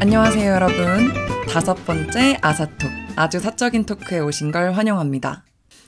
안녕하세요, 여러분. 다섯 번째 아사톡, 아주 사적인 토크에 오신 걸 환영합니다.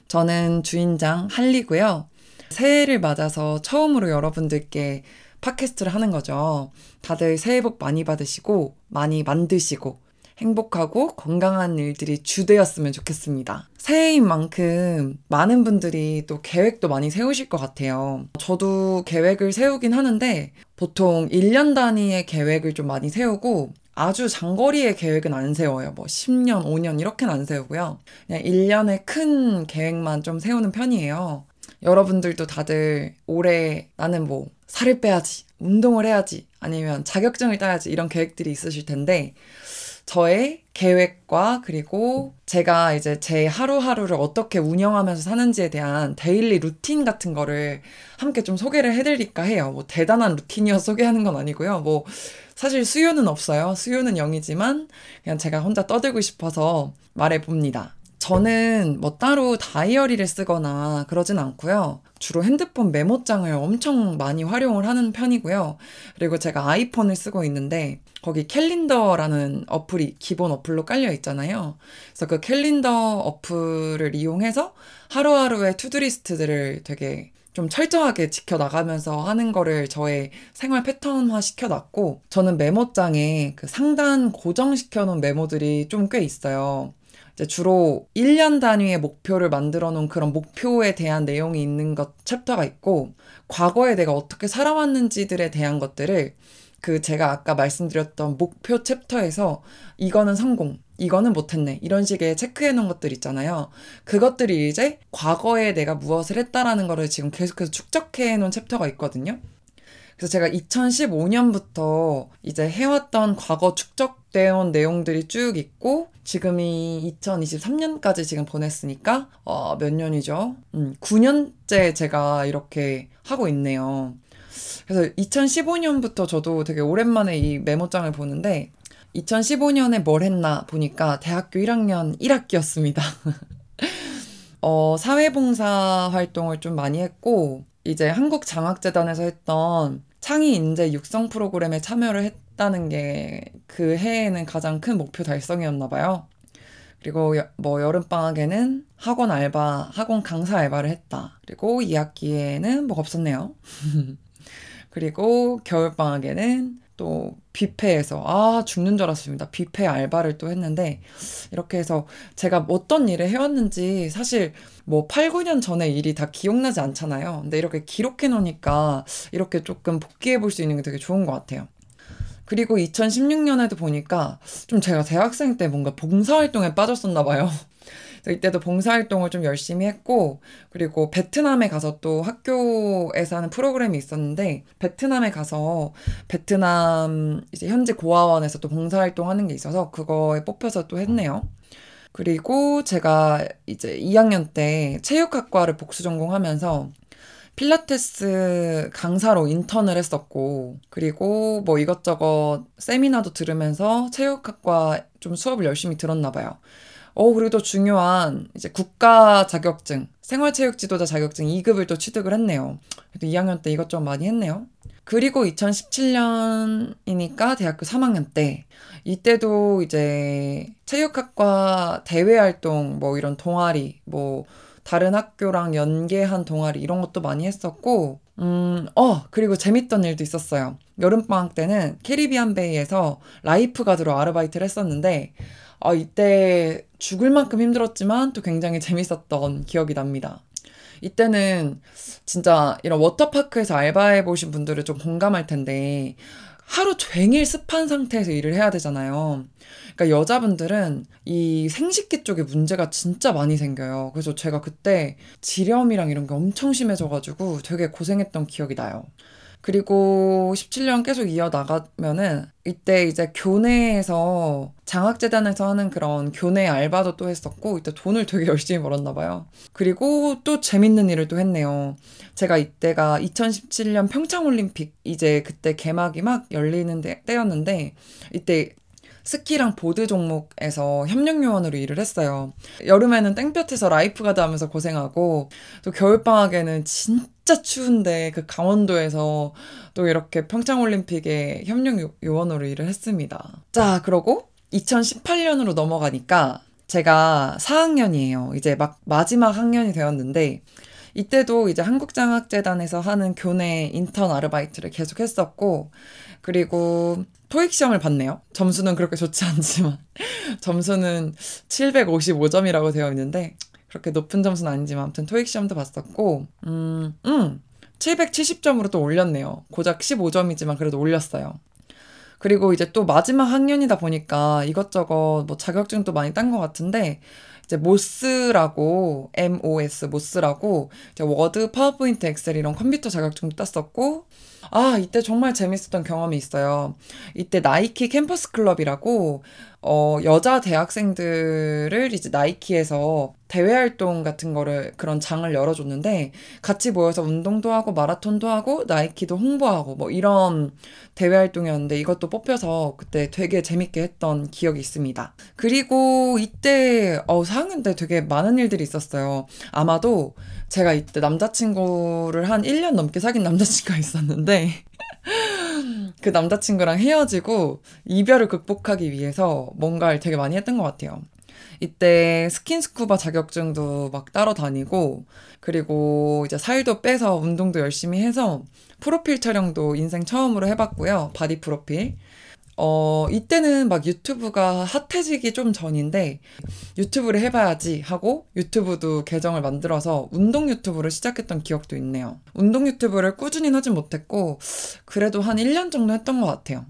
저는 주인장 할리고요. 새해를 맞아서 처음으로 여러분들께 팟캐스트를 하는 거죠. 다들 새해 복 많이 받으시고, 많이 만드시고, 행복하고 건강한 일들이 주되었으면 좋겠습니다. 새해인 만큼 많은 분들이 또 계획도 많이 세우실 것 같아요. 저도 계획을 세우긴 하는데 보통 1년 단위의 계획을 좀 많이 세우고 아주 장거리의 계획은 안 세워요. 뭐 10년, 5년 이렇게는 안 세우고요. 그냥 1년의 큰 계획만 좀 세우는 편이에요. 여러분들도 다들 올해 나는 뭐 살을 빼야지, 운동을 해야지, 아니면 자격증을 따야지 이런 계획들이 있으실 텐데 저의 계획과 그리고 제가 이제 제 하루하루를 어떻게 운영하면서 사는지에 대한 daily routine 같은 거를 함께 좀 소개를 해드릴까 해요. 뭐 대단한 routine이어서 소개하는 건 아니고요. 뭐 사실 수요는 없어요. 수요는 0이지만 그냥 제가 혼자 떠들고 싶어서 말해봅니다. 저는 뭐 따로 다이어리를 쓰거나 그러진 않고요. 주로 핸드폰 메모장을 엄청 많이 활용을 하는 편이고요. 그리고 제가 아이폰을 쓰고 있는데 거기 캘린더라는 어플이 기본 어플로 깔려 있잖아요. 그래서 그 캘린더 어플을 이용해서 하루하루의 to-do list들을 되게 좀 철저하게 지켜나가면서 하는 거를 저의 생활 패턴화 시켜놨고, 저는 메모장에 그 상단 고정시켜 놓은 메모들이 좀 꽤 있어요. 주로 1년 단위의 목표를 만들어 놓은 그런 목표에 대한 내용이 있는 것 챕터가 있고, 과거에 내가 어떻게 살아왔는지들에 대한 것들을 그 제가 아까 말씀드렸던 목표 챕터에서 이거는 성공, 이거는 못했네. 이런 식의 체크해 놓은 것들 있잖아요. 그것들이 이제 과거에 내가 무엇을 했다라는 거를 지금 계속해서 축적해 놓은 챕터가 있거든요. 그래서 제가 2015년부터 이제 해왔던 과거 축적되어 온 내용들이 쭉 있고, 지금이 2023년까지 지금 보냈으니까, 어, 몇 년이죠? 음, 9년째 제가 이렇게 하고 있네요. 그래서 2015년부터 저도 되게 오랜만에 이 메모장을 보는데 2015년에 뭘 했나 보니까 대학교 1학년 1학기였습니다. 어, 사회봉사 활동을 좀 많이 했고 이제 한국장학재단에서 했던 창의 인재 육성 프로그램에 참여를 했 다는 게 그 해에는 가장 큰 목표 달성이었나 봐요. 그리고 여, 뭐 여름방학에는 학원 알바, 학원 강사 알바를 했다. 그리고 2학기에는 뭐가 없었네요. 그리고 겨울방학에는 또 뷔페에서 아 죽는 줄 알았습니다. 뷔페 알바를 또 했는데 이렇게 해서 제가 어떤 일을 해왔는지 사실 뭐 8, 9년 전의 일이 다 기억나지 않잖아요. 근데 이렇게 기록해 놓으니까 이렇게 조금 복귀해 볼 수 있는 게 되게 좋은 것 같아요. 그리고 2016년에도 보니까 좀 제가 대학생 때 뭔가 봉사활동에 빠졌었나 봐요. 이때도 봉사활동을 좀 열심히 했고, 그리고 베트남에 가서 또 학교에서 하는 프로그램이 있었는데, 베트남에 가서 베트남 이제 현지 고아원에서 또 봉사활동 하는 게 있어서 그거에 뽑혀서 또 했네요. 그리고 제가 이제 2학년 때 체육학과를 복수 전공하면서 필라테스 강사로 인턴을 했었고, 그리고 뭐 이것저것 세미나도 들으면서 체육학과 좀 수업을 열심히 들었나 봐요. 어, 그리고 또 중요한 이제 국가 자격증, 생활체육 지도자 자격증 2급을 또 취득을 했네요. 그래도 2학년 때 이것저것 많이 했네요. 그리고 2017년이니까 대학교 3학년 때 이때도 이제 체육학과 대외 활동 뭐 이런 동아리 뭐 다른 학교랑 연계한 동아리 이런 것도 많이 했었고 음, 어, 그리고 재밌던 일도 있었어요. 여름방학 때는 캐리비안 베이에서 lifeguard로 아르바이트를 했었는데 어, 이때 죽을 만큼 힘들었지만 또 굉장히 재밌었던 기억이 납니다. 이때는 진짜 이런 워터파크에서 알바해 보신 분들은 좀 공감할 텐데 하루 종일 습한 상태에서 일을 해야 되잖아요. 그러니까 여자분들은 이 생식기 쪽에 문제가 진짜 많이 생겨요. 그래서 제가 그때 지렴이랑 이런 게 엄청 심해져가지고 되게 고생했던 기억이 나요. 그리고 17년 계속 이어나가면은 이때 이제 교내에서 장학재단에서 하는 그런 교내 알바도 또 했었고 이때 돈을 되게 열심히 벌었나 봐요. 그리고 또 재밌는 일을 또 했네요. 제가 이때가 2017년 평창올림픽 이제 그때 개막이 막 열리는 때였는데 이때 스키랑 보드 종목에서 협력요원으로 일을 했어요. 여름에는 땡볕에서 lifeguard 하면서 고생하고 또 겨울방학에는 진짜 추운데 그 강원도에서 또 이렇게 평창올림픽에 협력 요원으로 일을 했습니다. 자, 그러고 2018년으로 넘어가니까 제가 4학년이에요. 이제 막 마지막 학년이 되었는데 이때도 이제 한국장학재단에서 하는 교내 인턴 아르바이트를 계속 했었고 그리고 토익 시험을 봤네요. 점수는 그렇게 좋지 않지만 점수는 755점이라고 되어 있는데 그렇게 높은 점수는 아니지만 아무튼 토익 시험도 봤었고 음, 음 770점으로 또 올렸네요. 고작 15점이지만 그래도 올렸어요. 그리고 이제 또 마지막 학년이다 보니까 이것저것 뭐 자격증도 많이 딴 것 같은데 이제 MOS라고 MOS MOS라고 이제 워드, 파워포인트, 엑셀 이런 컴퓨터 자격증도 땄었고 아 이때 정말 재밌었던 경험이 있어요. 이때 나이키 캠퍼스 클럽이라고 어, 여자 대학생들을 이제 나이키에서 대외 활동 같은 거를 그런 장을 열어줬는데 같이 모여서 운동도 하고 마라톤도 하고 나이키도 홍보하고 뭐 이런 대외 활동이었는데 이것도 뽑혀서 그때 되게 재밌게 했던 기억이 있습니다. 그리고 이때 어 4학년 때 되게 많은 일들이 있었어요. 아마도 제가 이때 남자친구를 한 1년 넘게 사귄 남자친구가 있었는데 그 남자친구랑 헤어지고 이별을 극복하기 위해서 뭔가를 되게 많이 했던 것 같아요. 이때 스킨스쿠버 자격증도 막 따러 다니고, 그리고 이제 살도 빼서 운동도 열심히 해서 프로필 촬영도 인생 처음으로 해봤고요. 바디 프로필. 어, 이때는 막 유튜브가 핫해지기 좀 전인데 유튜브를 해봐야지 하고 유튜브도 계정을 만들어서 운동 유튜브를 시작했던 기억도 있네요. 운동 유튜브를 꾸준히 하진 못했고 그래도 한 1년 정도 했던 것 같아요.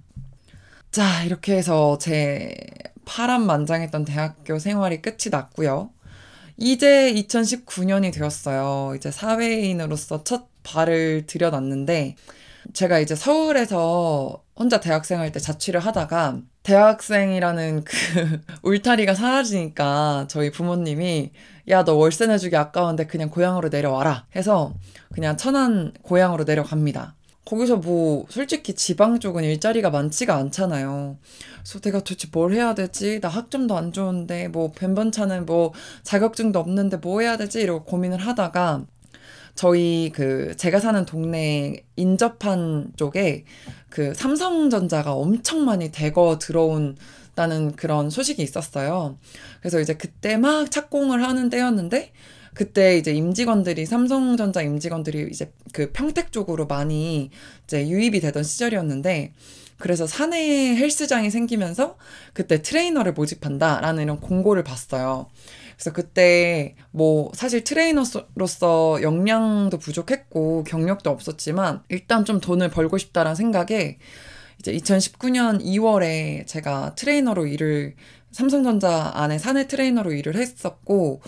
자, 이렇게 해서 제 파란만장했던 대학교 생활이 끝이 났고요. 이제 2019년이 되었어요. 이제 사회인으로서 첫 발을 들여놨는데 제가 이제 서울에서 혼자 대학생 할 때 자취를 하다가 대학생이라는 그 울타리가 사라지니까 저희 부모님이 야, 너 월세 내주기 아까운데 그냥 고향으로 내려와라 해서 그냥 천안 고향으로 내려갑니다. 거기서 뭐 솔직히 지방 쪽은 일자리가 많지가 않잖아요. 그래서 내가 도대체 뭘 해야 되지? 나 학점도 안 좋은데 뭐 변변차는 뭐 자격증도 없는데 뭐 해야 되지? 이러고 고민을 하다가 저희 그 제가 사는 동네 인접한 쪽에 그 삼성전자가 엄청 많이 대거 들어온 다는 그런 소식이 있었어요. 그래서 이제 그때 막 착공을 하는 때였는데 그때 이제 임직원들이 삼성전자 임직원들이 이제 그 평택 쪽으로 많이 이제 유입이 되던 시절이었는데 그래서 사내 헬스장이 생기면서 그때 트레이너를 모집한다라는 이런 공고를 봤어요. 그래서 그때 뭐 사실 트레이너로서 역량도 부족했고 경력도 없었지만 일단 좀 돈을 벌고 싶다라는 생각에 이제 2019년 2월에 제가 트레이너로 일을 삼성전자 안에 사내 트레이너로 일을 했었고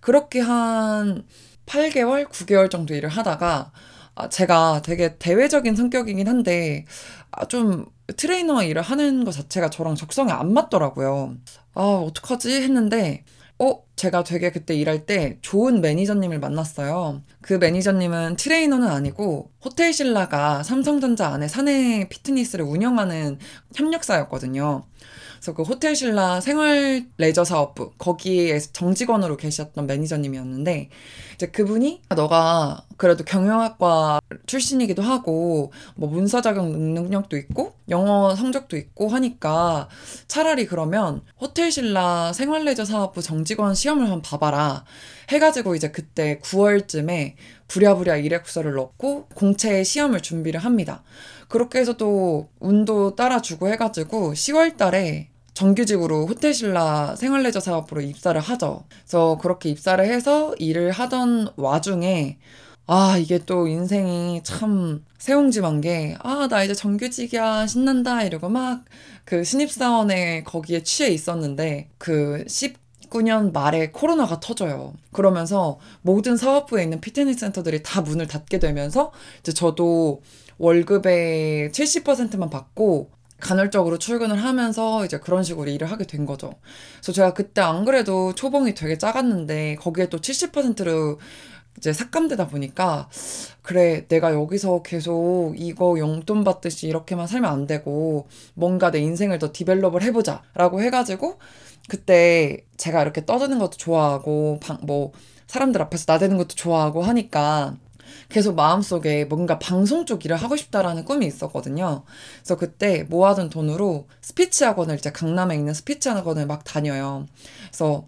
그렇게 한 8개월, 9개월 정도 일을 하다가 아, 제가 되게 대외적인 성격이긴 한데 아, 좀 트레이너 일을 하는 것 자체가 저랑 적성이 안 맞더라고요. 아, 어떡하지? 했는데 어, 제가 되게 그때 일할 때 좋은 매니저님을 만났어요. 그 매니저님은 트레이너는 아니고 호텔 신라가 삼성전자 안에 사내 피트니스를 운영하는 협력사였거든요. 그래서 그 호텔 신라 생활 레저 사업부 거기에 정직원으로 계셨던 매니저님이었는데 이제 그분이 너가 그래도 경영학과 출신이기도 하고 뭐 문서 자격 능력도 있고 영어 성적도 있고 하니까 차라리 그러면 호텔 신라 생활 레저 사업부 정직원 시험을 한번 봐봐라 해가지고 이제 그때 9월쯤에 부랴부랴 일회쿠서를 넣고 공채 시험을 준비를 합니다. 그렇게 해서 또 운도 따라주고 해가지고 10월 달에 정규직으로 호텔신라 생활레저 사업부로 입사를 하죠. 그래서 그렇게 입사를 해서 일을 하던 와중에 아, 이게 또 인생이 참 새옹지만 게, 아, 나 이제 정규직이야, 신난다, 이러고 막 그 신입사원에 거기에 취해 있었는데, 그 19년 말에 코로나가 터져요. 그러면서 모든 사업부에 있는 피트니스 센터들이 다 문을 닫게 되면서, 이제 저도 월급의 70%만 받고, 간헐적으로 출근을 하면서 이제 그런 식으로 일을 하게 된 거죠. 그래서 제가 그때 안 그래도 초봉이 되게 작았는데 거기에 또 70%로 이제 삭감되다 보니까 그래 내가 여기서 계속 이거 용돈 받듯이 이렇게만 살면 안 되고 뭔가 내 인생을 더 develop을 해보자라고 해가지고 그때 제가 이렇게 떠드는 것도 좋아하고 방, 뭐 사람들 앞에서 나대는 것도 좋아하고 하니까 계속 마음속에 뭔가 방송 쪽 일을 하고 싶다라는 꿈이 있었거든요. 그래서 그때 모아둔 돈으로 스피치 학원을 이제 강남에 있는 스피치 학원을 막 다녀요. 그래서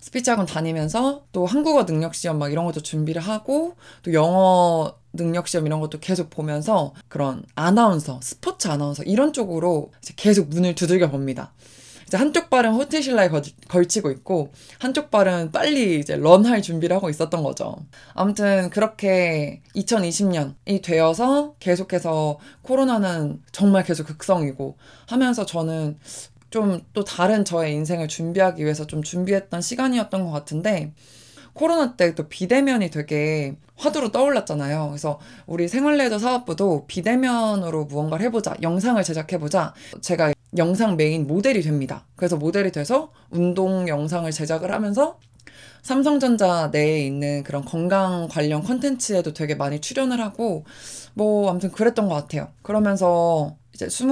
스피치 학원 다니면서 또 한국어 능력 시험 막 이런 것도 준비를 하고 또 영어 능력 시험 이런 것도 계속 보면서 그런 아나운서, 스포츠 아나운서 이런 쪽으로 계속 문을 두들겨 봅니다. 이제 한쪽 발은 호텔 신라에 걸치고 있고 한쪽 발은 빨리 이제 런할 준비를 하고 있었던 거죠. 아무튼 그렇게 2020년이 되어서 계속해서 코로나는 정말 계속 극성이고 하면서 저는 좀 또 다른 저의 인생을 준비하기 위해서 좀 준비했던 시간이었던 것 같은데 코로나 때 또 비대면이 되게 화두로 떠올랐잖아요. 그래서 우리 생활레더 사업부도 비대면으로 무언가를 해보자, 영상을 제작해보자. 제가 영상 메인 모델이 됩니다. 그래서 모델이 돼서 운동 영상을 제작을 하면서 삼성전자 내에 있는 그런 건강 관련 컨텐츠에도 되게 많이 출연을 하고 뭐 아무튼 그랬던 것 같아요. 그러면서 이제 20,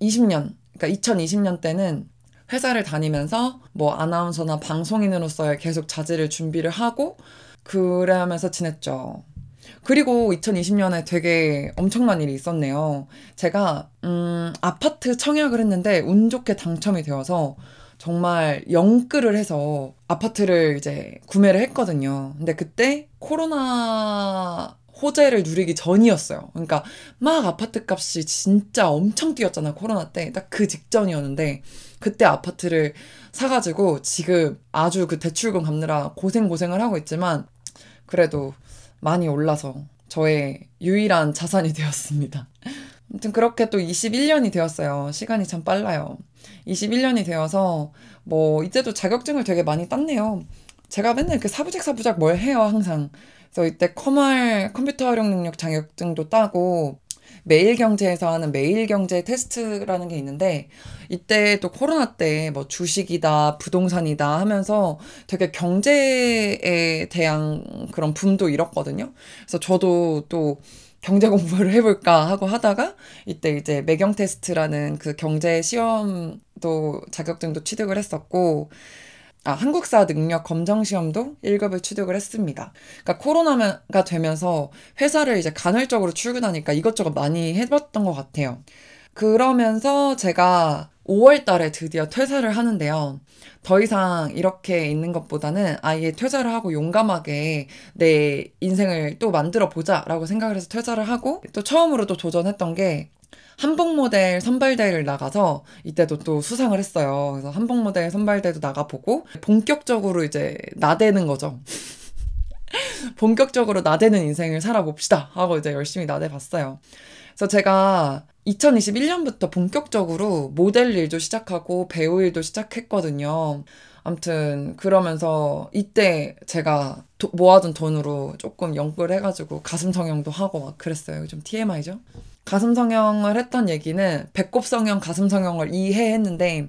20년, 그러니까 2020년 때는 회사를 다니면서 뭐 아나운서나 방송인으로서의 계속 자질을 준비를 하고 그래 하면서 지냈죠. 그리고 2020년에 되게 엄청난 일이 있었네요. 제가, 음, 아파트 청약을 했는데 운 좋게 당첨이 되어서 정말 영끌을 해서 아파트를 이제 구매를 했거든요. 근데 그때 코로나 호재를 누리기 전이었어요. 그러니까 막 아파트 값이 진짜 엄청 뛰었잖아, 코로나 때. 딱 그 직전이었는데, 그때 아파트를 사가지고 지금 아주 그 대출금 갚느라 고생고생을 하고 있지만, 그래도 많이 올라서 저의 유일한 자산이 되었습니다. 아무튼 그렇게 또 21년이 되었어요. 시간이 참 빨라요. 21년이 되어서 뭐 이때도 자격증을 되게 많이 땄네요. 제가 맨날 이렇게 사부작 사부작 뭘 해요, 항상. 그래서 이때 커말 컴퓨터 활용 능력 자격증도 따고 매일경제에서 하는 매일경제 테스트라는 게 있는데 이때 또 코로나 때 뭐 주식이다 부동산이다 하면서 되게 경제에 대한 그런 붐도 일었거든요. 그래서 저도 또 경제 공부를 해볼까 하고 하다가 이때 이제 매경 테스트라는 그 경제 시험도 자격증도 취득을 했었고 아, 한국사 능력 검정 시험도 1급을 취득을 했습니다. 그러니까 코로나가 되면서 회사를 이제 간헐적으로 출근하니까 이것저것 많이 해봤던 것 같아요. 그러면서 제가 5월 달에 드디어 퇴사를 하는데요. 더 이상 이렇게 있는 것보다는 아예 퇴사를 하고 용감하게 내 인생을 또 만들어 보자라고 생각을 해서 퇴사를 하고 또 처음으로 또 도전했던 게 한복 모델 선발대회를 나가서 이때도 또 수상을 했어요. 그래서 한복 모델 선발대도 나가보고 본격적으로 이제 나대는 거죠. 본격적으로 나대는 인생을 살아봅시다 하고 이제 열심히 나대봤어요. 그래서 제가 2021년부터 본격적으로 모델 일도 시작하고 배우 일도 시작했거든요. 아무튼 그러면서 이때 제가 도, 모아둔 돈으로 조금 연구를 해가지고 가슴 성형도 하고 막 그랬어요. 좀 TMI죠? 가슴 성형을 했던 얘기는 배꼽 성형, 가슴 성형을 이때 했는데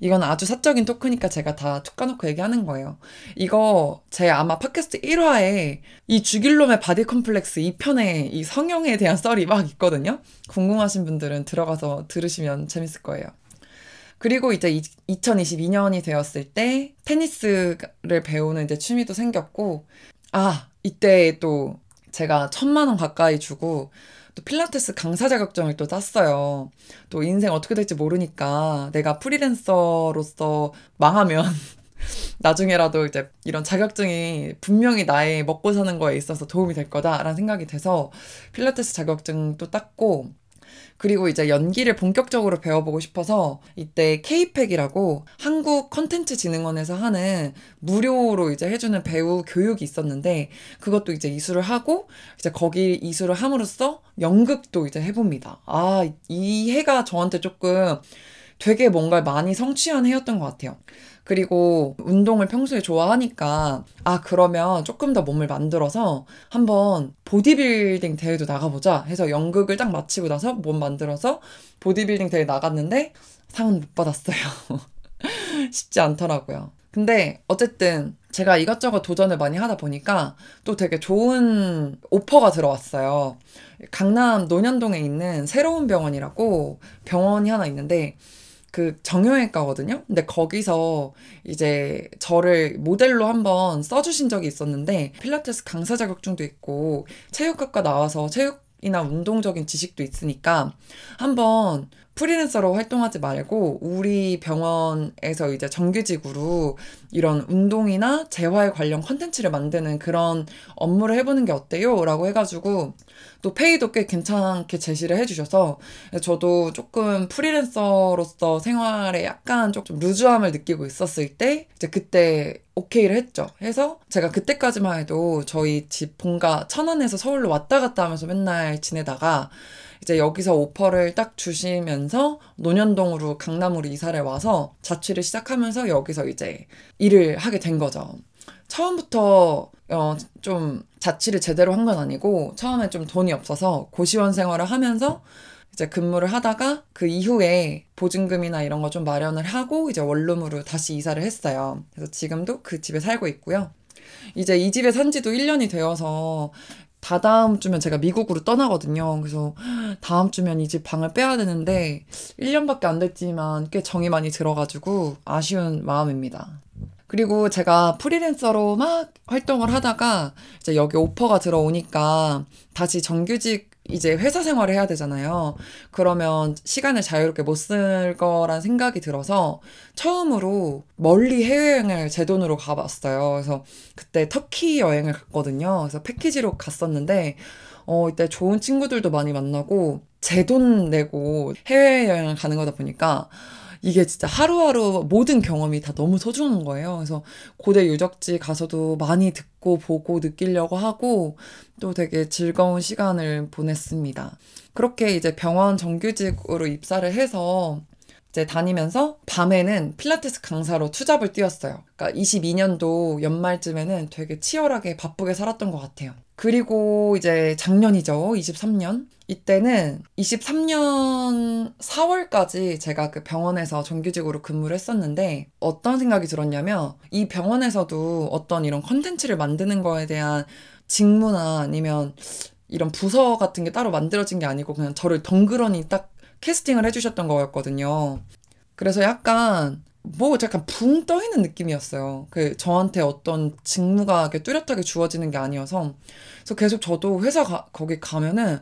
이건 아주 사적인 토크니까 제가 다 툭 까놓고 얘기하는 거예요. 이거 제 아마 팟캐스트 1화에 이 죽일 놈의 body 컴플렉스 2편에 이 성형에 대한 썰이 막 있거든요. 궁금하신 분들은 들어가서 들으시면 재밌을 거예요. 그리고 이제 2022년이 되었을 때 테니스를 배우는 이제 취미도 생겼고 아 이때 또 제가 천만 원 가까이 주고 또 필라테스 강사 자격증을 또 땄어요. 또 인생 어떻게 될지 모르니까 내가 프리랜서로서 망하면 나중에라도 이제 이런 자격증이 분명히 나의 먹고 사는 거에 있어서 도움이 될 거다라는 생각이 돼서 필라테스 자격증도 땄고 그리고 이제 연기를 본격적으로 배워보고 싶어서 이때 K팩이라고 한국 컨텐츠 진흥원에서 하는 무료로 이제 해주는 배우 교육이 있었는데 그것도 이제 이수를 하고 이제 거기 이수를 함으로써 연극도 이제 해봅니다. 아, 이 해가 저한테 조금 되게 뭔가 많이 성취한 해였던 것 같아요. 그리고 운동을 평소에 좋아하니까 아 그러면 조금 더 몸을 만들어서 한번 보디빌딩 대회도 나가보자 해서 연극을 딱 마치고 나서 몸 만들어서 보디빌딩 대회 나갔는데 상은 못 받았어요. 쉽지 않더라고요. 근데 어쨌든 제가 이것저것 도전을 많이 하다 보니까 또 되게 좋은 오퍼가 들어왔어요. 강남 논현동에 있는 새로운 병원이라고 병원이 하나 있는데 그 정형외과거든요. 근데 거기서 이제 저를 모델로 한번 써주신 적이 있었는데 필라테스 강사 자격증도 있고 체육학과 나와서 체육 이나 운동적인 지식도 있으니까 한번 프리랜서로 활동하지 말고 우리 병원에서 이제 정규직으로 이런 운동이나 재활 관련 컨텐츠를 만드는 그런 업무를 해보는 게 어때요? 라고 해가지고 또 페이도 꽤 괜찮게 제시를 해주셔서 저도 조금 프리랜서로서 생활에 약간 조금 루즈함을 느끼고 있었을 때 이제 그때 오케이를 했죠. 해서 제가 그때까지만 해도 저희 집 본가 천안에서 서울로 왔다 갔다 하면서 맨날 지내다가 이제 여기서 오퍼를 딱 주시면서 논현동으로 강남으로 이사를 와서 자취를 시작하면서 여기서 이제 일을 하게 된 거죠. 처음부터 어, 좀 자취를 제대로 한 건 아니고 처음에 좀 돈이 없어서 고시원 생활을 하면서 이제 근무를 하다가 그 이후에 보증금이나 이런 거 좀 마련을 하고 이제 원룸으로 다시 이사를 했어요. 그래서 지금도 그 집에 살고 있고요. 이제 이 집에 산 지도 1년이 되어서 다다음 주면 제가 미국으로 떠나거든요. 그래서 다음 주면 이 집 방을 빼야 되는데 1년밖에 안 됐지만 꽤 정이 많이 들어가지고 아쉬운 마음입니다. 그리고 제가 프리랜서로 막 활동을 하다가 이제 여기 오퍼가 들어오니까 다시 정규직 이제 회사 생활을 해야 되잖아요. 그러면 시간을 자유롭게 못 쓸 거란 생각이 들어서 처음으로 멀리 해외여행을 제 돈으로 가봤어요. 그래서 그때 터키 여행을 갔거든요. 그래서 패키지로 갔었는데, 어, 이때 좋은 친구들도 많이 만나고, 제 돈 내고 해외여행을 가는 거다 보니까, 이게 진짜 하루하루 모든 경험이 다 너무 소중한 거예요. 그래서 고대 유적지 가서도 많이 듣고 보고 느끼려고 하고 또 되게 즐거운 시간을 보냈습니다. 그렇게 이제 병원 정규직으로 입사를 해서 이제 다니면서 밤에는 필라테스 강사로 투잡을 뛰었어요. 그러니까 22년도 연말쯤에는 되게 치열하게 바쁘게 살았던 것 같아요. 그리고 이제 작년이죠. 23년. 이때는 23년 4월까지 제가 그 병원에서 정규직으로 근무를 했었는데 어떤 생각이 들었냐면 이 병원에서도 어떤 이런 컨텐츠를 만드는 거에 대한 직무나 아니면 이런 부서 같은 게 따로 만들어진 게 아니고 그냥 저를 덩그러니 딱 캐스팅을 해주셨던 거였거든요. 그래서 약간 뭐 약간 붕 떠있는 느낌이었어요. 그 저한테 어떤 직무가 뚜렷하게 주어지는 게 아니어서 그래서 계속 저도 회사 가, 거기 가면은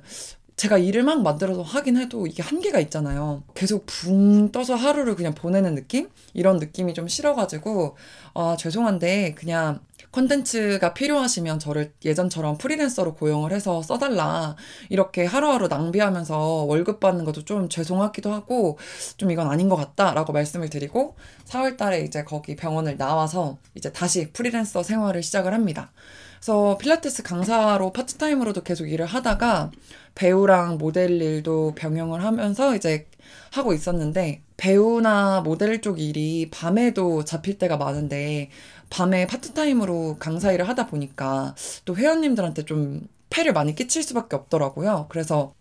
제가 일을 막 만들어서 하긴 해도 이게 한계가 있잖아요. 계속 붕 떠서 하루를 그냥 보내는 느낌? 이런 느낌이 좀 싫어가지고, 아, 죄송한데, 그냥 컨텐츠가 필요하시면 저를 예전처럼 프리랜서로 고용을 해서 써달라. 이렇게 하루하루 낭비하면서 월급 받는 것도 좀 죄송하기도 하고, 좀 이건 아닌 것 같다. 라고 말씀을 드리고, 4월 달에 이제 거기 병원을 나와서 이제 다시 프리랜서 생활을 시작을 합니다. 그래서 필라테스 강사로 파트타임으로도 계속 일을 하다가 배우랑 모델 일도 병행을 하면서 이제 하고 있었는데 배우나 모델 쪽 일이 밤에도 잡힐 때가 많은데 밤에 파트타임으로 강사 일을 하다 보니까 또 회원님들한테 좀 폐를 많이 끼칠 수밖에 없더라고요. 그래서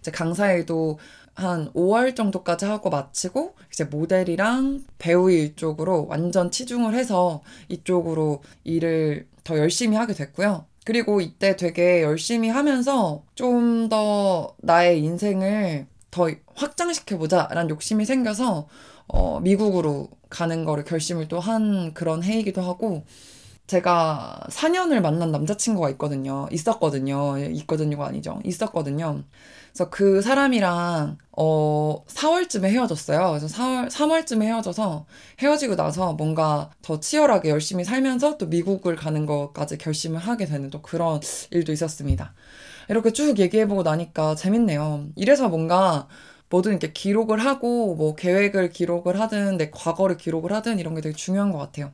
이제 강사 일도 한 5월 정도까지 하고 마치고 이제 모델이랑 배우 일 쪽으로 완전 치중을 해서 이쪽으로 일을 더 열심히 하게 됐고요. 그리고 이때 되게 열심히 하면서 좀 더 나의 인생을 더 확장시켜보자 라는 욕심이 생겨서 어, 미국으로 가는 거를 결심을 또 한 그런 해이기도 하고 제가 4년을 만난 남자친구가 있거든요. 있었거든요. 있거든요가 아니죠. 있었거든요. 그래서 그 사람이랑 어 4월쯤에 헤어졌어요. 그래서 4월 3월쯤에 헤어져서 헤어지고 나서 뭔가 더 치열하게 열심히 살면서 또 미국을 가는 것까지 결심을 하게 되는 또 그런 일도 있었습니다. 이렇게 쭉 얘기해보고 나니까 재밌네요. 이래서 뭔가 뭐든 이렇게 기록을 하고 뭐 계획을 기록을 하든 내 과거를 기록을 하든 이런 게 되게 중요한 것 같아요.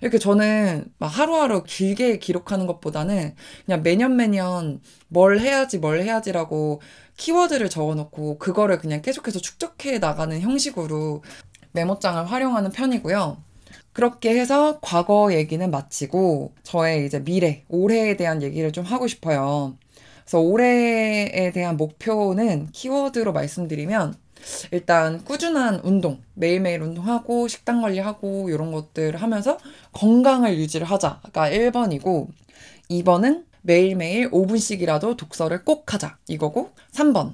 이렇게 저는 막 하루하루 길게 기록하는 것보다는 그냥 매년 매년 뭘 해야지 뭘 해야지라고 키워드를 적어놓고 그거를 그냥 계속해서 축적해 나가는 형식으로 메모장을 활용하는 편이고요. 그렇게 해서 과거 얘기는 마치고 저의 이제 미래, 올해에 대한 얘기를 좀 하고 싶어요. 그래서 올해에 대한 목표는 키워드로 말씀드리면 일단 꾸준한 운동, 매일매일 운동하고 식단 관리하고 이런 것들 하면서 건강을 유지를 하자가 1번이고 2번은 매일매일 5분씩이라도 독서를 꼭 하자 이거고 3번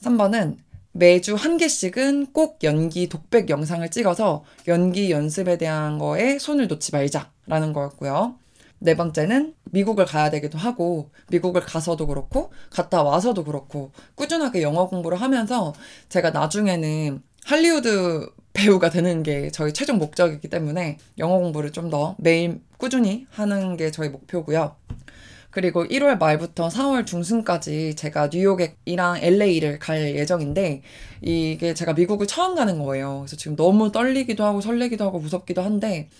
3번은 매주 한 개씩은 꼭 연기 독백 영상을 찍어서 연기 연습에 대한 거에 손을 놓지 말자라는 거였고요. 네 번째는 미국을 가야 되기도 하고, 미국을 가서도 그렇고, 갔다 와서도 그렇고, 꾸준하게 영어 공부를 하면서 제가 나중에는 할리우드 배우가 되는 게 저희 최종 목적이기 때문에 영어 공부를 좀 더 매일 꾸준히 하는 게 저희 목표고요. 그리고 1월 말부터 4월 중순까지 제가 뉴욕이랑 LA를 갈 예정인데 이게 제가 미국을 처음 가는 거예요. 그래서 지금 너무 떨리기도 하고 설레기도 하고 무섭기도 한데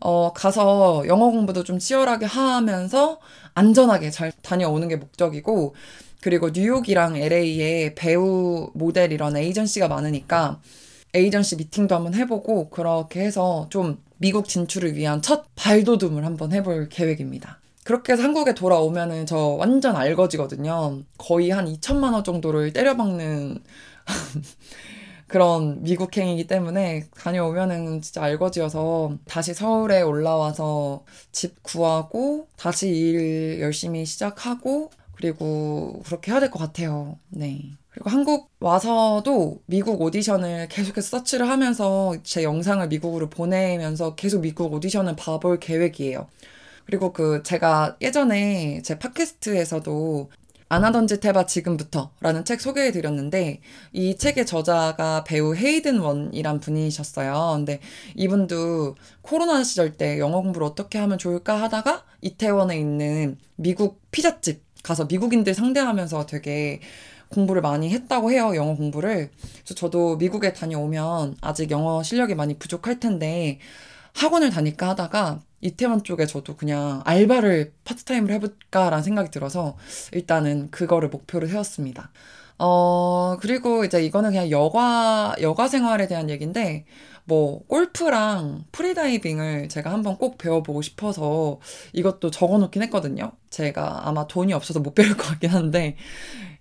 어, 가서 영어 공부도 좀 치열하게 하면서 안전하게 잘 다녀오는 게 목적이고 그리고 뉴욕이랑 LA에 배우 모델 이런 에이전시가 많으니까 에이전시 미팅도 한번 해보고 그렇게 해서 좀 미국 진출을 위한 첫 발돋움을 한번 해볼 계획입니다. 그렇게 해서 한국에 돌아오면은 저 완전 알거지거든요. 거의 한 2천만 원 정도를 때려박는 그런 미국행이기 때문에 다녀오면은 진짜 알거지여서 다시 서울에 올라와서 집 구하고 다시 일 열심히 시작하고 그리고 그렇게 해야 될 것 같아요. 네. 그리고 한국 와서도 미국 오디션을 계속해서 서치를 하면서 제 영상을 미국으로 보내면서 계속 미국 오디션을 봐볼 계획이에요. 그리고 그 제가 예전에 제 팟캐스트에서도 안 하던 짓 해봐 지금부터 라는 책 소개해 드렸는데 이 책의 저자가 배우 헤이든 원이란 분이셨어요. 근데 이분도 코로나 시절 때 영어 공부를 어떻게 하면 좋을까 하다가 이태원에 있는 미국 피자집 가서 미국인들 상대하면서 되게 공부를 많이 했다고 해요, 영어 공부를. 그래서 저도 미국에 다녀오면 아직 영어 실력이 많이 부족할 텐데 학원을 다닐까 하다가 이태원 쪽에 저도 그냥 알바를 파트타임을 해볼까라는 생각이 들어서 일단은 그거를 목표로 세웠습니다. 어, 그리고 이제 이거는 그냥 여가, 여가 생활에 대한 얘기인데, 뭐, 골프랑 프리다이빙을 제가 한번 꼭 배워보고 싶어서 이것도 적어 놓긴 했거든요. 제가 아마 돈이 없어서 못 배울 것 같긴 한데,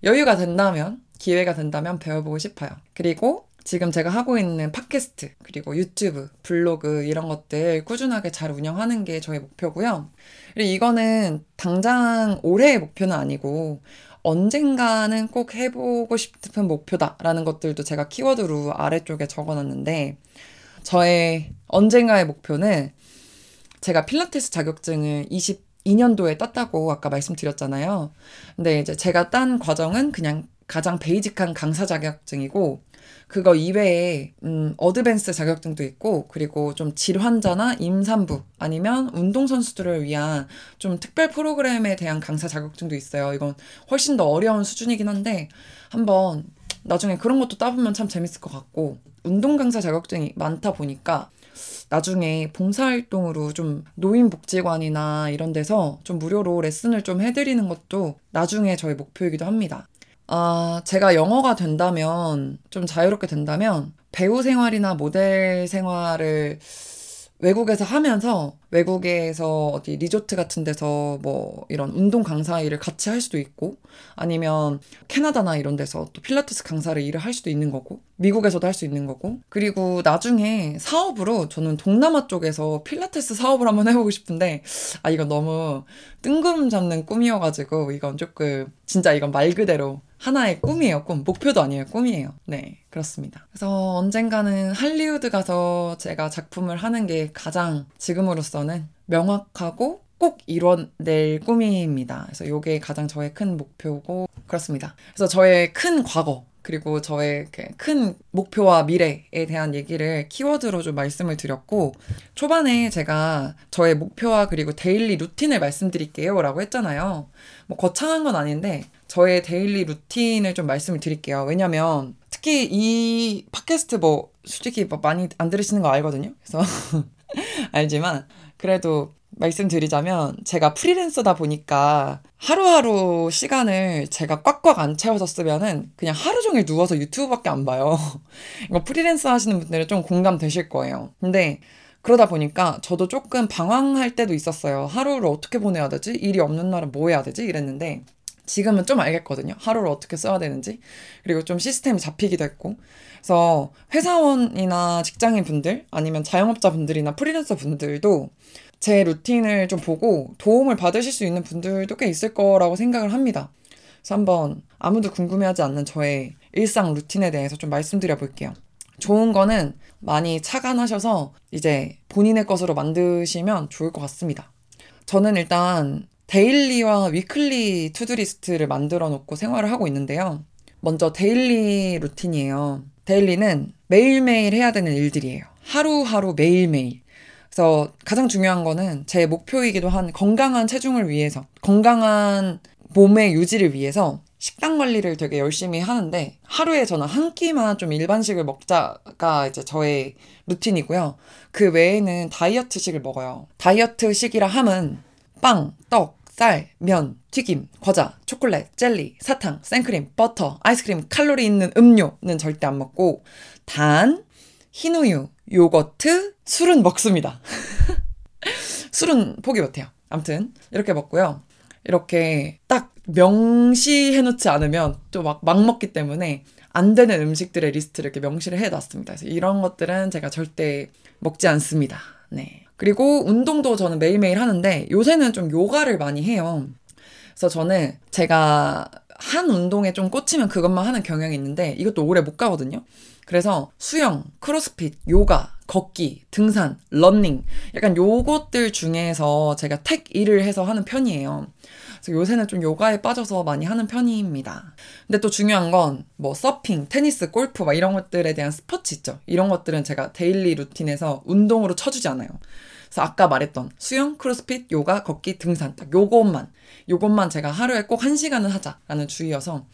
여유가 된다면, 기회가 된다면 배워보고 싶어요. 그리고 지금 제가 하고 있는 팟캐스트, 그리고 유튜브, 블로그, 이런 것들 꾸준하게 잘 운영하는 게 저의 목표고요. 그리고 이거는 당장 올해의 목표는 아니고, 언젠가는 꼭 해보고 싶은 목표다라는 것들도 제가 키워드로 아래쪽에 적어놨는데, 저의 언젠가의 목표는 제가 필라테스 자격증을 22년도에 땄다고 아까 말씀드렸잖아요. 근데 이제 제가 딴 과정은 그냥 가장 베이직한 강사 자격증이고, 그거 이외에 음, 어드밴스 자격증도 있고 그리고 좀 질환자나 임산부 아니면 운동 선수들을 위한 좀 특별 프로그램에 대한 강사 자격증도 있어요. 이건 훨씬 더 어려운 수준이긴 한데 한번 나중에 그런 것도 따보면 참 재밌을 것 같고 운동 강사 자격증이 많다 보니까 나중에 봉사활동으로 좀 노인복지관이나 이런 데서 좀 무료로 레슨을 좀 해드리는 것도 나중에 저희 목표이기도 합니다. 아, 제가 영어가 된다면, 좀 자유롭게 된다면, 배우 생활이나 모델 생활을 외국에서 하면서 외국에서 어디 리조트 같은 데서 뭐 이런 운동 강사 일을 같이 할 수도 있고 아니면 캐나다나 이런 데서 또 필라테스 강사를 일을 할 수도 있는 거고 미국에서도 할 수 있는 거고 그리고 나중에 사업으로 저는 동남아 쪽에서 필라테스 사업을 한번 해보고 싶은데 아 이건 너무 뜬금 잡는 꿈이어가지고 이건 조금 진짜 이건 말 그대로 하나의 꿈이에요, 꿈. 목표도 아니에요, 꿈이에요. 네, 그렇습니다. 그래서 언젠가는 할리우드 가서 제가 작품을 하는 게 가장 지금으로서는 명확하고 꼭 이뤄낼 꿈입니다. 그래서 이게 가장 저의 큰 목표고 그렇습니다. 그래서 저의 큰 과거 그리고 저의 큰 목표와 미래에 대한 얘기를 키워드로 좀 말씀을 드렸고 초반에 제가 저의 목표와 그리고 daily 루틴을 말씀드릴게요 라고 했잖아요. 뭐 거창한 건 아닌데 저의 daily 루틴을 좀 말씀을 드릴게요. 왜냐면 특히 이 팟캐스트 뭐 솔직히 뭐 많이 안 들으시는 거 알거든요. 그래서 알지만 그래도 말씀드리자면 제가 프리랜서다 보니까 하루하루 시간을 제가 꽉꽉 안 채워서 쓰면은 그냥 하루 종일 누워서 유튜브밖에 안 봐요. 이거 프리랜서 하시는 분들은 좀 공감되실 거예요. 근데 그러다 보니까 저도 조금 방황할 때도 있었어요. 하루를 어떻게 보내야 되지? 일이 없는 날은 뭐 해야 되지? 이랬는데 지금은 좀 알겠거든요. 하루를 어떻게 써야 되는지. 그리고 좀 시스템이 잡히기도 했고. 그래서 회사원이나 직장인 분들, 아니면 자영업자 분들이나 프리랜서 분들도 제 루틴을 좀 보고 도움을 받으실 수 있는 분들도 꽤 있을 거라고 생각을 합니다. 그래서 한번 아무도 궁금해하지 않는 저의 일상 루틴에 대해서 좀 말씀드려 볼게요. 좋은 거는 많이 착안하셔서 이제 본인의 것으로 만드시면 좋을 것 같습니다. 저는 일단 daily와 weekly to-do list를 만들어 놓고 생활을 하고 있는데요. 먼저 daily 루틴이에요. daily는 매일매일 해야 되는 일들이에요. 하루하루 매일매일. 그래서 가장 중요한 거는 제 목표이기도 한 건강한 체중을 위해서, 건강한 몸의 유지를 위해서 식단 관리를 되게 열심히 하는데 하루에 저는 한 끼만 좀 일반식을 먹자가 이제 저의 루틴이고요. 그 외에는 다이어트식을 먹어요. 다이어트식이라 함은 빵, 떡, 쌀, 면, 튀김, 과자, 초콜릿, 젤리, 사탕, 생크림, 버터, 아이스크림, 칼로리 있는 음료는 절대 안 먹고 단, 흰우유, 요거트, 술은 먹습니다. 술은 포기 못해요. 아무튼 이렇게 먹고요. 이렇게 딱 명시해놓지 않으면 또 막 막 먹기 때문에 안 되는 음식들의 리스트를 이렇게 명시를 해놨습니다. 그래서 이런 것들은 제가 절대 먹지 않습니다. 네. 그리고 운동도 저는 매일매일 하는데 요새는 좀 요가를 많이 해요. 그래서 저는 제가 한 운동에 좀 꽂히면 그것만 하는 경향이 있는데 이것도 오래 못 가거든요. 그래서 수영, 크로스핏, 요가, 걷기, 등산, 런닝 약간 요것들 중에서 제가 택 일을 해서 하는 편이에요. 그래서 요새는 좀 요가에 빠져서 많이 하는 편입니다. 근데 또 중요한 건 뭐 서핑, 테니스, 골프 막 이런 것들에 대한 스포츠 있죠. 이런 것들은 제가 daily 루틴에서 운동으로 쳐주지 않아요. 그래서 아까 말했던 수영, 크로스핏, 요가, 걷기, 등산 딱 요것만 요것만 제가 하루에 꼭 한 시간은 하자라는 주의여서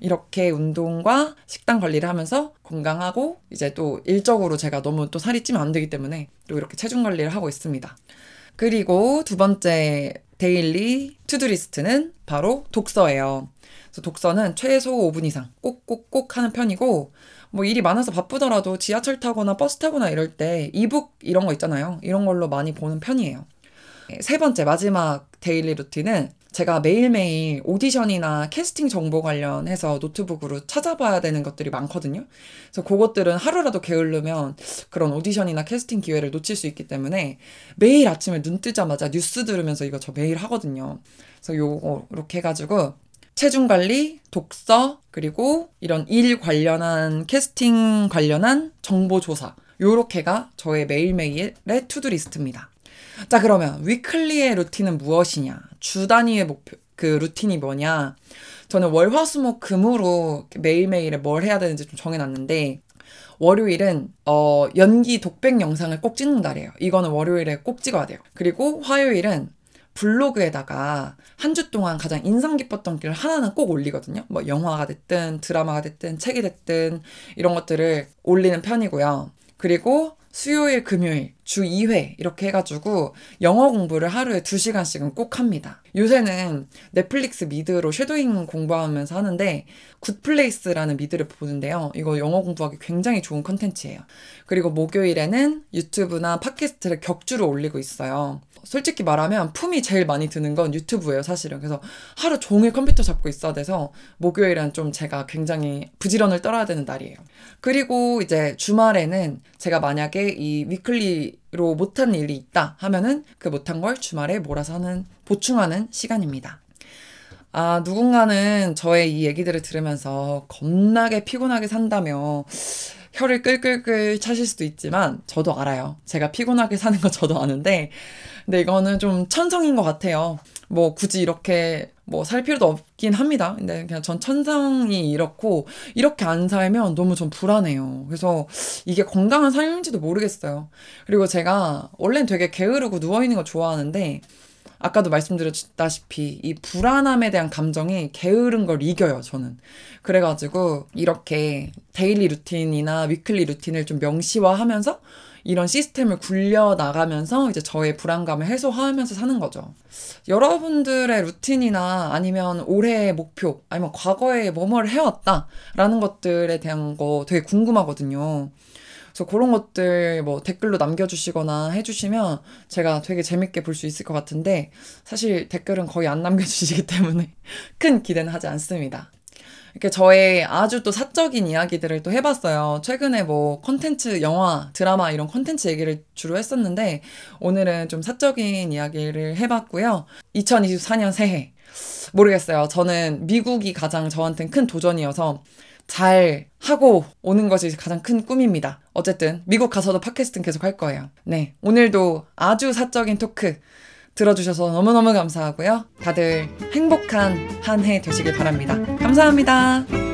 이렇게 운동과 식단 관리를 하면서 건강하고 이제 또 일적으로 제가 너무 또 살이 찌면 안 되기 때문에 또 이렇게 체중 관리를 하고 있습니다. 그리고 두 번째 daily to-do list는 바로 독서예요. 그래서 독서는 최소 5분 이상 꼭꼭꼭 하는 편이고 뭐 일이 많아서 바쁘더라도 지하철 타거나 버스 타거나 이럴 때 e-book 이런 거 있잖아요. 이런 걸로 많이 보는 편이에요. 세 번째 마지막 daily 루틴은 제가 매일매일 오디션이나 캐스팅 정보 관련해서 노트북으로 찾아봐야 되는 것들이 많거든요. 그래서 그것들은 하루라도 게을르면 그런 오디션이나 캐스팅 기회를 놓칠 수 있기 때문에 매일 아침에 눈 뜨자마자 뉴스 들으면서 이거 저 매일 하거든요. 그래서 요거 이렇게 해가지고 체중 관리, 독서, 그리고 이런 일 관련한 캐스팅 관련한 정보 조사. 요렇게가 저의 매일매일의 투두 리스트입니다. 자, 그러면 위클리의 루틴은 무엇이냐? 주 단위의 목표, 그 루틴이 뭐냐? 저는 월 화 수 목 금으로 매일매일에 뭘 해야 되는지 좀 정해놨는데, 월요일은 어 연기 독백 영상을 꼭 찍는 날이에요. 이거는 월요일에 꼭 찍어야 돼요. 그리고 화요일은 블로그에다가 한 주 동안 가장 인상 깊었던 길 하나는 꼭 올리거든요. 뭐 영화가 됐든 드라마가 됐든 책이 됐든 이런 것들을 올리는 편이고요. 그리고 수요일, 금요일, 주 2회 이렇게 해가지고 영어 공부를 하루에 2시간씩은 꼭 합니다. 요새는 넷플릭스 미드로 shadowing 공부하면서 하는데 굿플레이스라는 미드를 보는데요. 이거 영어 공부하기 굉장히 좋은 컨텐츠예요. 그리고 목요일에는 유튜브나 팟캐스트를 격주로 올리고 있어요. 솔직히 말하면 품이 제일 많이 드는 건 유튜브예요, 사실은. 그래서 하루 종일 컴퓨터 잡고 있어야 돼서 목요일은 좀 제가 굉장히 부지런을 떨어야 되는 날이에요. 그리고 이제 주말에는 제가 만약에 이 위클리로 못한 일이 있다 하면은 그 못한 걸 주말에 몰아서 하는 보충하는 시간입니다. 아, 누군가는 저의 이 얘기들을 들으면서 겁나게 피곤하게 산다며 혀를 끌끌끌 차실 수도 있지만 저도 알아요. 제가 피곤하게 사는 거 저도 아는데 근데 이거는 좀 천성인 것 같아요. 뭐 굳이 이렇게 뭐 살 필요도 없긴 합니다. 근데 그냥 전 천성이 이렇고 이렇게 안 살면 너무 좀 불안해요. 그래서 이게 건강한 삶인지도 모르겠어요. 그리고 제가 원래는 되게 게으르고 누워 있는 거 좋아하는데 아까도 말씀드렸다시피 이 불안함에 대한 감정이 게으른 걸 이겨요, 저는. 그래가지고 이렇게 daily routine이나 weekly routine을 좀 명시화하면서 이런 시스템을 굴려 나가면서 이제 저의 불안감을 해소하면서 사는 거죠. 여러분들의 루틴이나 아니면 올해의 목표, 아니면 과거에 뭐뭐를 해왔다라는 것들에 대한 거 되게 궁금하거든요. 그래서 그런 것들 뭐 댓글로 남겨주시거나 해주시면 제가 되게 재밌게 볼 수 있을 것 같은데 사실 댓글은 거의 안 남겨주시기 때문에 큰 기대는 하지 않습니다. 이렇게 저의 아주 또 사적인 이야기들을 또 해봤어요. 최근에 뭐 컨텐츠, 영화, 드라마 이런 컨텐츠 얘기를 주로 했었는데 오늘은 좀 사적인 이야기를 해봤고요. 2024년 새해. 모르겠어요. 저는 미국이 가장 저한테는 큰 도전이어서 잘 하고 오는 것이 가장 큰 꿈입니다. 어쨌든 미국 가서도 팟캐스트는 계속 할 거예요. 네, 오늘도 아주 사적인 토크 들어주셔서 너무너무 감사하고요. 다들 행복한 한 해 되시길 바랍니다. 감사합니다.